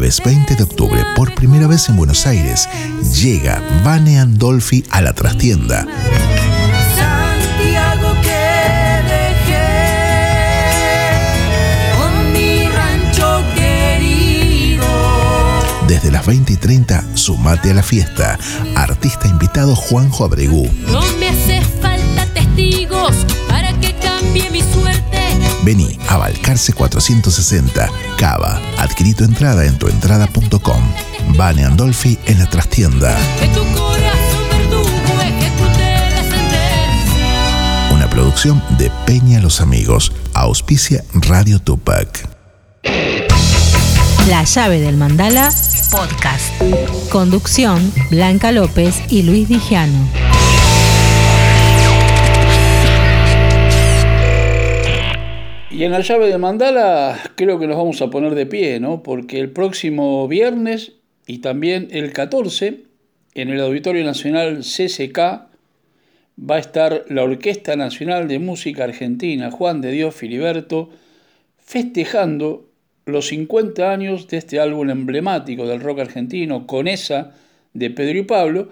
jueves 20 de octubre, por primera vez en Buenos Aires, llega Vane Andolfi a la trastienda. Desde las 20 y 30, sumate a la fiesta. Artista invitado Juanjo Abregú. No me hace Vení a Balcarce 460, Cava. Adquirí tu entrada en tuentrada.com. Vane Andolfi en la trastienda. Una producción de Peña Los Amigos. Auspicia Radio Tupac. La llave del mandala podcast. Conducción Blanca López y Luis Dijano. Y en la llave de Mandala creo que nos vamos a poner de pie, ¿no? Porque el próximo viernes y también el 14 en el Auditorio Nacional CCK va a estar la Orquesta Nacional de Música Argentina Juan de Dios Filiberto festejando los 50 años de este álbum emblemático del rock argentino, con esa de Pedro y Pablo,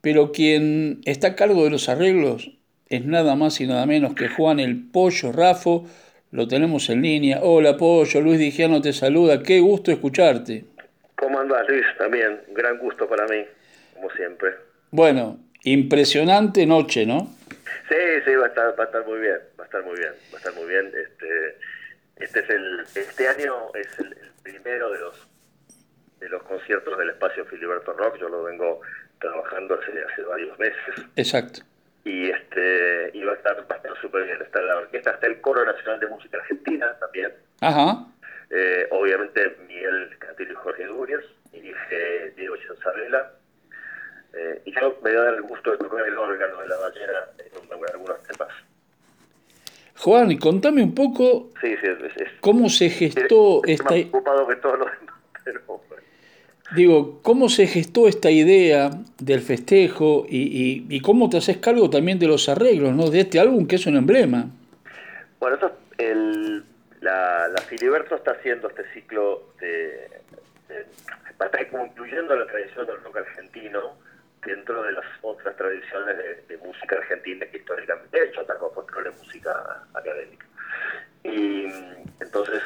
pero quien está a cargo de los arreglos es nada más y nada menos que Juan el Pollo Rafo, lo tenemos en línea. Hola Pollo, Luis Digiano te saluda, qué gusto escucharte. ¿Cómo andás, Luis? También, un gran gusto para mí, como siempre. Bueno, impresionante noche, ¿no? Sí, sí, va a estar, va a estar muy bien, va a estar muy bien, va a estar muy bien. Este, este es el, este año es el, el primero de los de los conciertos del espacio Filiberto Rock. Yo lo vengo trabajando hace, hace varios meses Exacto. Y este y va a estar, va a estar súper bien. Está la orquesta, está el Coro Nacional de Música Argentina también. Ajá. Eh, obviamente Miguel Cantillo y Jorge Núñez, dirige Diego Chanzabela. Eh, y yo me voy a dar el gusto de tocar el órgano de la ballena en algunos temas. Juan, y contame un poco Sí, sí, es, es- cómo se gestó estoy esta... más ocupado que todos los demás, pero bueno. Digo, ¿cómo se gestó esta idea del festejo y, y- cómo te haces cargo también de los arreglos ¿no? de este álbum que es un emblema? Bueno, esto, el, la, Filiberto está haciendo este ciclo de, de- como incluyendo la tradición del rock argentino dentro de las otras tradiciones de, de música argentina que históricamente he hecho, hasta como folclore música académica. Y entonces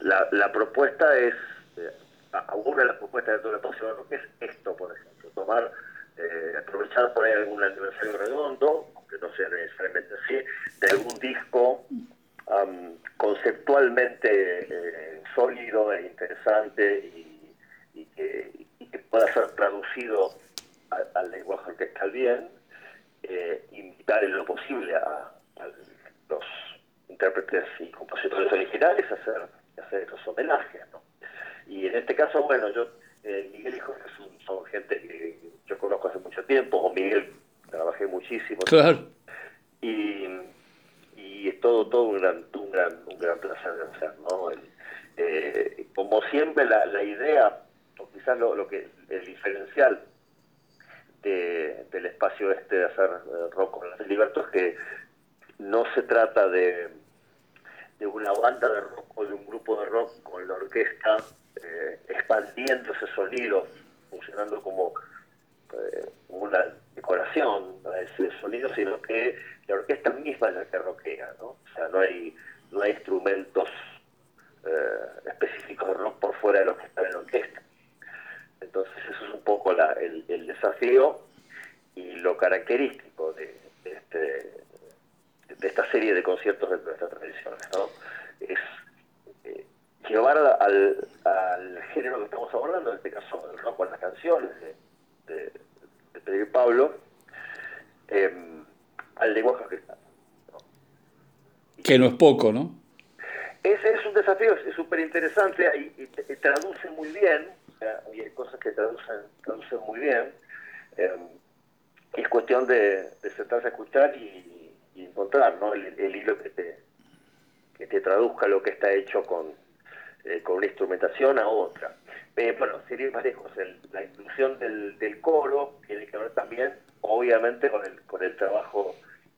la, la propuesta es, eh, a- una de las propuestas de la pasión que es esto, por ejemplo, tomar, eh, aprovechar por ahí algún aniversario redondo, aunque no sea necesariamente así, de algún disco conceptualmente eh, sólido e interesante y, que, pueda ser traducido a- al lenguaje orquestal bien, eh, invitar en lo posible a, a los intérpretes y compositores originales a hacer, a hacer esos homenajes. ¿no? Y en este caso, bueno, yo, eh, Miguel y Jorge son, son gente que yo conozco hace mucho tiempo, con Miguel trabajé muchísimo Claro. y, y es todo todo un gran un gran un gran placer de hacer no El- eh, como siempre la, la idea o quizás lo, lo que el diferencial de, del espacio este de hacer eh, rock con las Liberto es que no se trata de de una banda de rock o de un grupo de rock con la orquesta eh, expandiendo ese sonido funcionando como eh, una decoración a ese sonido, sino que la orquesta misma es la que roquea, ¿no? O sea, no hay, no hay instrumentos eh, específicos rock por fuera de lo que está en la orquesta. Entonces eso es un poco el, desafío y lo característico de, este, de esta serie de conciertos de estas tradiciones, ¿no? Es llevar al, al género que estamos abordando, en este caso el rock con las canciones de, de, de Pedro y Pablo, em, al lenguaje orquestal. Que no es poco, ¿no? Es, es un desafío, es súper interesante y, y te- y traduce muy bien, y hay cosas que traducen, traducen muy bien. eh, es cuestión de, de sentarse a escuchar y, y encontrar ¿no? el, el hilo que te, que te traduzca lo que está hecho con, eh, con una instrumentación a otra. Eh, bueno, sería más lejos. El- la inclusión del, del coro tiene que ver también, obviamente, con el, con el trabajo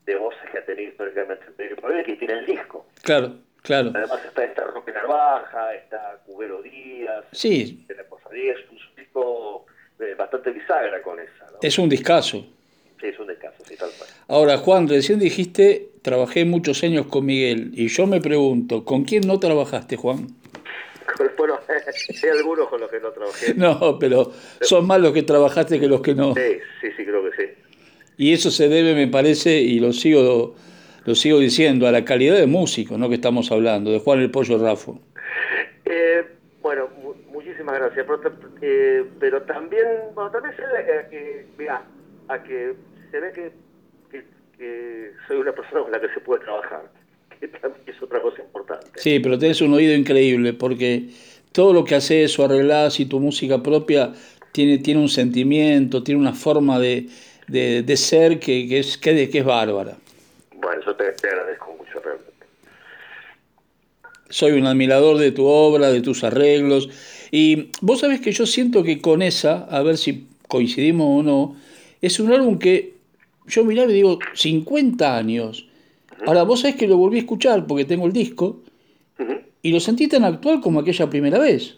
de voces que ha tenido históricamente y que tiene el disco. Claro, claro. Además está esta Roque Narvaja, está Cubero Díaz, Sí. la cosa. Y es un disco eh, bastante bisagra con esa, ¿no? Es un discazo. Sí, es un descaso, sí, tal cual. Ahora, Juan, recién dijiste, trabajé muchos años con Miguel. Y yo me pregunto, ¿con quién no trabajaste, Juan? Bueno, hay algunos con los que no trabajé. No, pero son más los que trabajaste que los que no. Sí, sí, sí, creo que sí. Y eso se debe, me parece, y lo sigo, lo sigo diciendo, a la calidad de músico, ¿no? Que estamos hablando, de Juan el Pollo Rafo. Eh, bueno, mu- muchísimas gracias. Pero, eh, pero también, bueno, también se ve a que, mira, a que se ve que, que, que soy una persona con la que se puede trabajar, que también es otra cosa importante. Sí, pero tenés un oído increíble, porque todo lo que haces o arreglás y tu música propia tiene, tiene un sentimiento, tiene una forma de, de, de ser que, que es, que, que es bárbara. Bueno, yo te, te agradezco mucho realmente. soy un admirador de tu obra, de tus arreglos. Y vos sabés que yo siento que con esa, a ver si coincidimos o no, es un álbum que yo miraba y digo, 50 años. Ahora, vos sabés que lo volví a escuchar porque tengo el disco. Y lo sentí tan actual como aquella primera vez.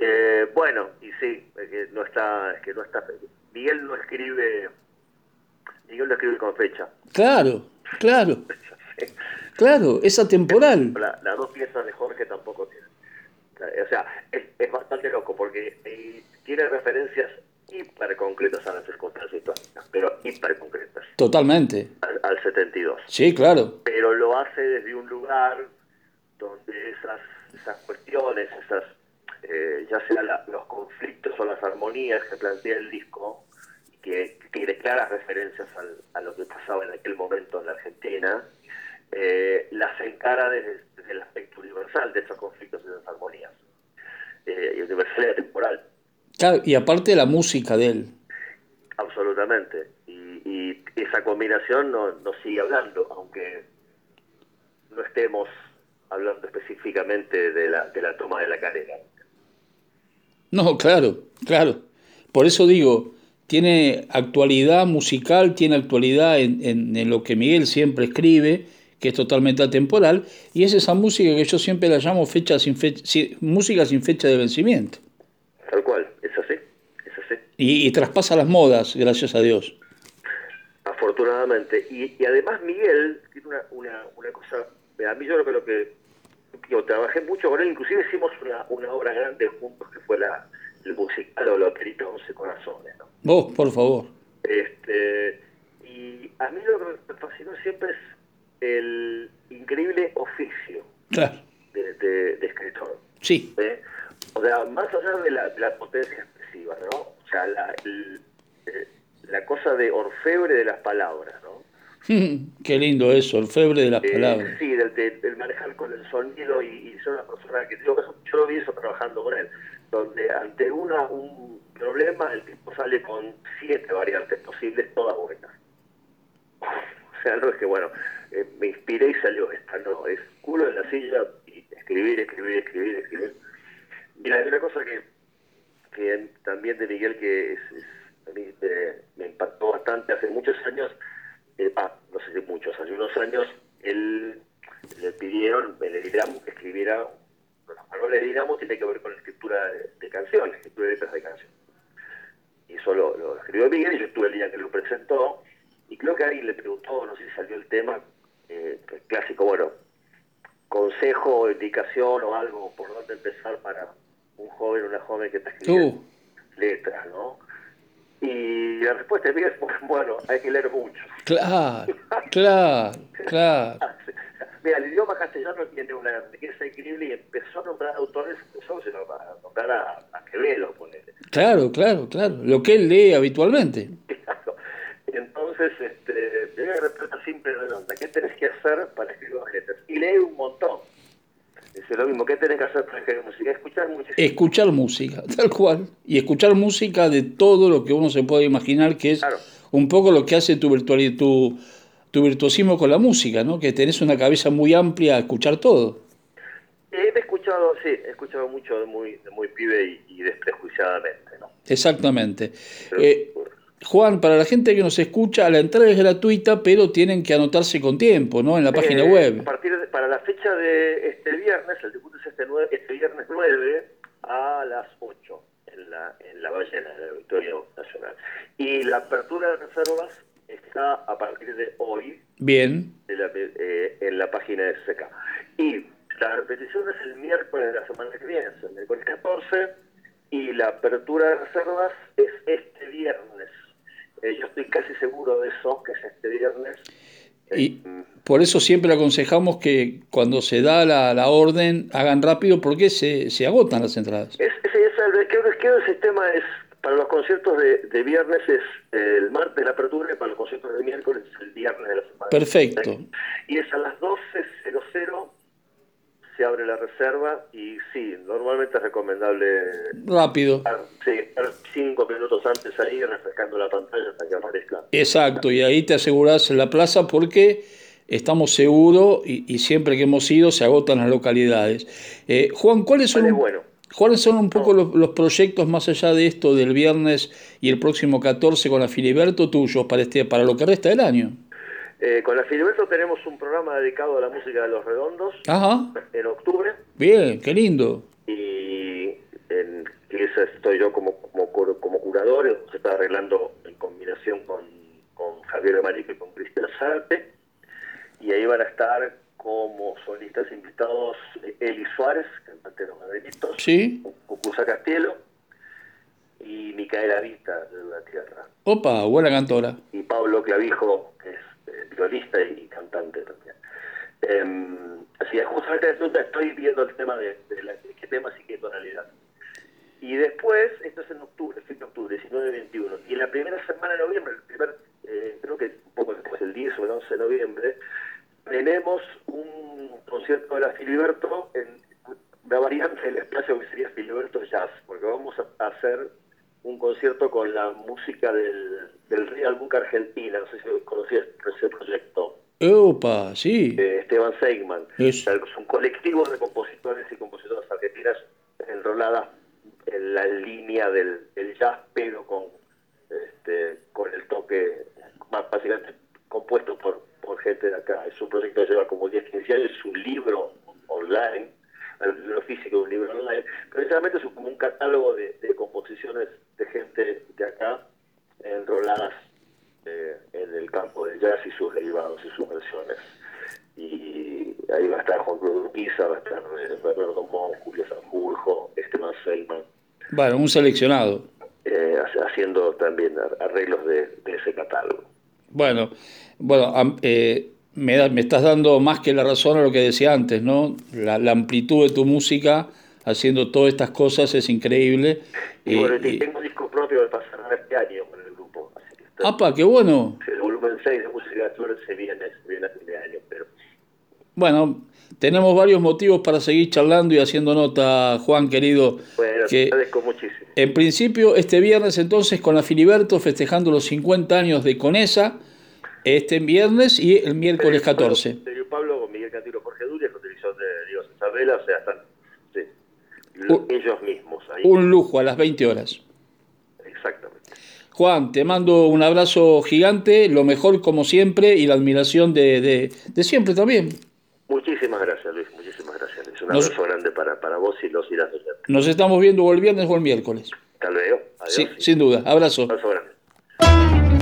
Eh, bueno, y sí, es que no está, es que no está. Miguel no escribe, Miguel no escribe con fecha. Claro, claro, claro, es atemporal. La- las dos piezas de Jorge tampoco tienen. O sea, es, es bastante loco porque eh, tiene referencias hiper concretas a las circunstancias históricas, pero hiper concretas, Totalmente. al, al 72. Sí, claro. Pero lo hace desde un lugar donde esas, esas cuestiones, esas la- los conflictos o las armonías que plantea el disco, que tiene claras referencias al- a lo que pasaba en aquel momento en la Argentina, eh, las encara desde, desde el aspecto universal de esos conflictos y de esas armonías. Eh, y universal y temporal, Claro, Y aparte la música de él. absolutamente. Y, y esa combinación nos no sigue hablando, aunque no estemos hablando específicamente de la, de la toma de la calera. No, claro, claro. Por eso digo, tiene actualidad musical, tiene actualidad en, en- en lo que Miguel siempre escribe, que es totalmente atemporal, y es esa música que yo siempre la llamo fecha sin fecha, si- música sin fecha de vencimiento. Tal cual, es así, es así. Y, y traspasa las modas, gracias a Dios. Afortunadamente. Y, y además Miguel tiene una, una, una cosa, a mí yo creo que lo que yo trabajé mucho con él, inclusive hicimos una, una obra grande juntos que fue la, el musical o la operita Once Corazones. ¿no? Vos, por favor. Este, y a mí lo que me fascinó siempre es el increíble oficio Claro. de, de- de escritor. Sí, ¿eh? O sea, más allá de la, de la potencia expresiva, ¿no? O sea, la, el- eh, la cosa de orfebre de las palabras, ¿no? qué lindo eso, el febre de las Eh, palabras. sí, del, del- del manejar con el sonido y, y ser una persona que digo yo lo vi eso trabajando con él, donde ante una un problema el tipo sale con siete variantes posibles, todas buenas. O sea, no es que bueno, eh, me inspiré y salió esta, no, es culo en la silla y escribir, escribir, escribir, escribir. Mira, hay una cosa que, que también de Miguel que es, es- a mí me impactó bastante hace muchos años, eh, ah, no sé si muchos, hace unos años, él le pidieron, le Legramo que escribiera, bueno, Manuel Legramo tiene que ver con la escritura de, de canciones, escritura de letras de canciones. Y eso lo, lo escribió Miguel y yo estuve el día que lo presentó, y creo que alguien le preguntó, no sé si salió el tema, eh, el clásico, bueno, consejo indicación o algo por dónde empezar para un joven o una joven que está escribiendo Uh, letras, ¿no? Y la respuesta es, Miguel, bueno, hay que leer mucho. claro, claro, claro. Mira, el idioma castellano tiene una riqueza increíble y empezó a nombrar autores, empezó a nombrar a, a Quevedo, ponele. Claro, claro, claro. Lo que él lee habitualmente. Claro. Entonces, este, tiene una respuesta simple y redonda. ¿Qué tenés que hacer para escribir las letras? Y lee un montón. Lo mismo, ¿qué tenés que hacer para escribir música? Escuchar muchísimo. Escuchar música, tal cual. Y escuchar música de todo lo que uno se puede imaginar, que es Claro. un poco lo que hace tu, virtuali- tu, tu virtuosismo con la música, ¿no? Que tenés una cabeza muy amplia a escuchar todo. Eh, he escuchado, sí, he escuchado mucho de muy, de muy pibe y, y desprejuiciadamente, ¿no? Exactamente. Pero- Eh, Juan, para la gente que nos escucha, la entrada es gratuita, pero tienen que anotarse con tiempo, ¿no? En la página Eh, web. A partir de, para la fecha de este viernes, el debut es este, nue- este viernes 9, a las 8 en la, en la ballena, en el Auditorio Nacional. Y la apertura de reservas está a partir de hoy Bien. de la- eh, en la página de SECA. Y la repetición es el miércoles de la semana que viene, es el miércoles 14, y la apertura de reservas es este viernes. Eh, yo estoy casi seguro de eso, que es este viernes. Y por eso siempre aconsejamos que cuando se da la, la orden hagan rápido porque se, se agotan las entradas. Es, es, es el, creo, que- creo que el sistema es, para los conciertos de, de viernes es el martes la apertura y para los conciertos de miércoles es el viernes de la semana. Perfecto. Y es a las 12.00 se abre la reserva y sí, normalmente es recomendable Rápido. estar, sí, cinco minutos antes ahí refrescando la pantalla hasta que aparezca. Exacto. Y ahí te aseguras la plaza porque estamos seguros y, y siempre que hemos ido se agotan las localidades. Eh, Juan, ¿cuáles son, Vale, bueno. ¿cuáles son un poco los, los proyectos más allá de esto del viernes y el próximo 14 con la Filiberto tuyos para, este, para lo que resta del año? Eh, con la Filiberto tenemos un programa dedicado a la música de los redondos Ajá. en octubre Bien, qué lindo. y en esa estoy yo como, como curador, se está arreglando en combinación con, con Javier Marico y con Cristian Sarte, y ahí van a estar como solistas invitados eh, Eli Suárez, cantante de los Maderitos, Sí. Cucuza Castielo y Micaela Vita de la Tierra, Opa, buena cantora. y Pablo Clavijo, que es eh, violista y cantante también. Em, así que justamente esto- estoy viendo el tema de, de la- de qué temas y qué tonalidad. Y después, esto es en octubre, fin de octubre, 19 y 21. Y en la primera semana de noviembre, el primer, eh, creo que un poco después, el 10 o el 11 de noviembre, tenemos un concierto de la Filiberto en la variante del espacio que sería Filiberto Jazz, porque vamos a hacer un concierto con la música del, del Real Book Argentina, no sé si conocías ese proyecto, Opa, sí. de Esteban Seigman. Es- Es un colectivo de compositores y compositoras argentinas enroladas en la línea del, del jazz, pero con este, con el toque más básicamente compuesto por, por gente de acá. Es un proyecto que lleva como 10, 15 años, es un libro online, libro físico de un libro online, pero sinceramente es como un catálogo de, composiciones de gente de acá enroladas eh, en el campo del jazz y sus derivados y sus versiones. Y ahí va a estar Juan Cruz Urquiza, va a estar eh, Bernardo Mon, Julio Sanjurjo, Esteban Seilman, Bueno, un seleccionado. eh, haciendo también ar- arreglos de, de ese catálogo. Bueno, bueno, eh, me, da- me estás dando más que la razón a lo que decía antes, ¿no? La, la amplitud de tu música haciendo todas estas cosas es increíble. Y Eh, bueno, y y- tengo un disco propio para cerrar este año con el grupo. Así que está- ¡Apa, qué bueno! el volumen 6 de música de se viene, se viene a fin de año, pero Bueno, tenemos varios motivos para seguir charlando y haciendo nota, Juan, querido. bueno, que agradezco muchísimo. en principio, este viernes entonces con la Filiberto festejando los 50 años de Conesa, este viernes y el miércoles 14. Sergio Pablo con Miguel Cantilo Jorge con dirección de Diego César Vela, o sea, están sí, Un- ellos mismos ahí. Un lujo a las 20 horas. Exactamente. Juan, te mando un abrazo gigante, lo mejor como siempre y la admiración de, de- de siempre también. Muchísimas gracias, Luis. Muchísimas gracias. Un Nos- abrazo grande para, para vos y los y las oyentes. Nos estamos viendo o el viernes o el miércoles. Hasta luego. Adiós. Sí, sin duda. Abrazo. Abrazo grande.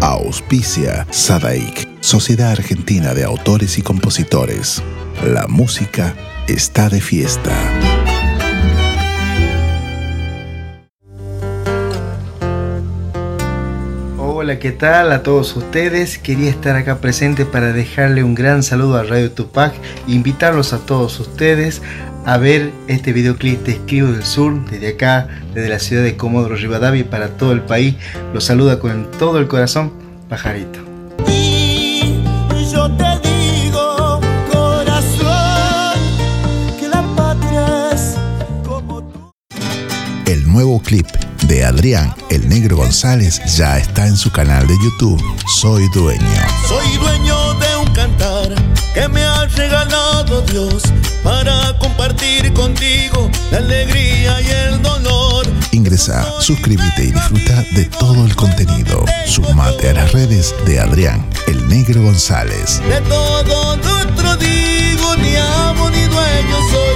Auspicia Sadaik, Sociedad Argentina de Autores y Compositores. La música está de fiesta. Hola, ¿qué tal a todos ustedes? Quería estar acá presente para dejarle un gran saludo a Radio Tupac e invitarlos a todos ustedes a ver este videoclip de Escribo del Sur desde acá, desde la ciudad de Comodoro Rivadavia y para todo el país. Los saluda con todo el corazón, Pajarito. Y yo te digo, corazón, que la patria es como tú. El nuevo clip de Adrián El Negro González ya está en su canal de YouTube. Soy dueño. Soy dueño de un cantar que me ha regalado Dios para compartir contigo la alegría y el dolor. Ingresa, suscríbete y disfruta de todo el contenido. Sumate a las redes de Adrián, el negro González. De todo nuestro digo, ni amo ni dueño soy.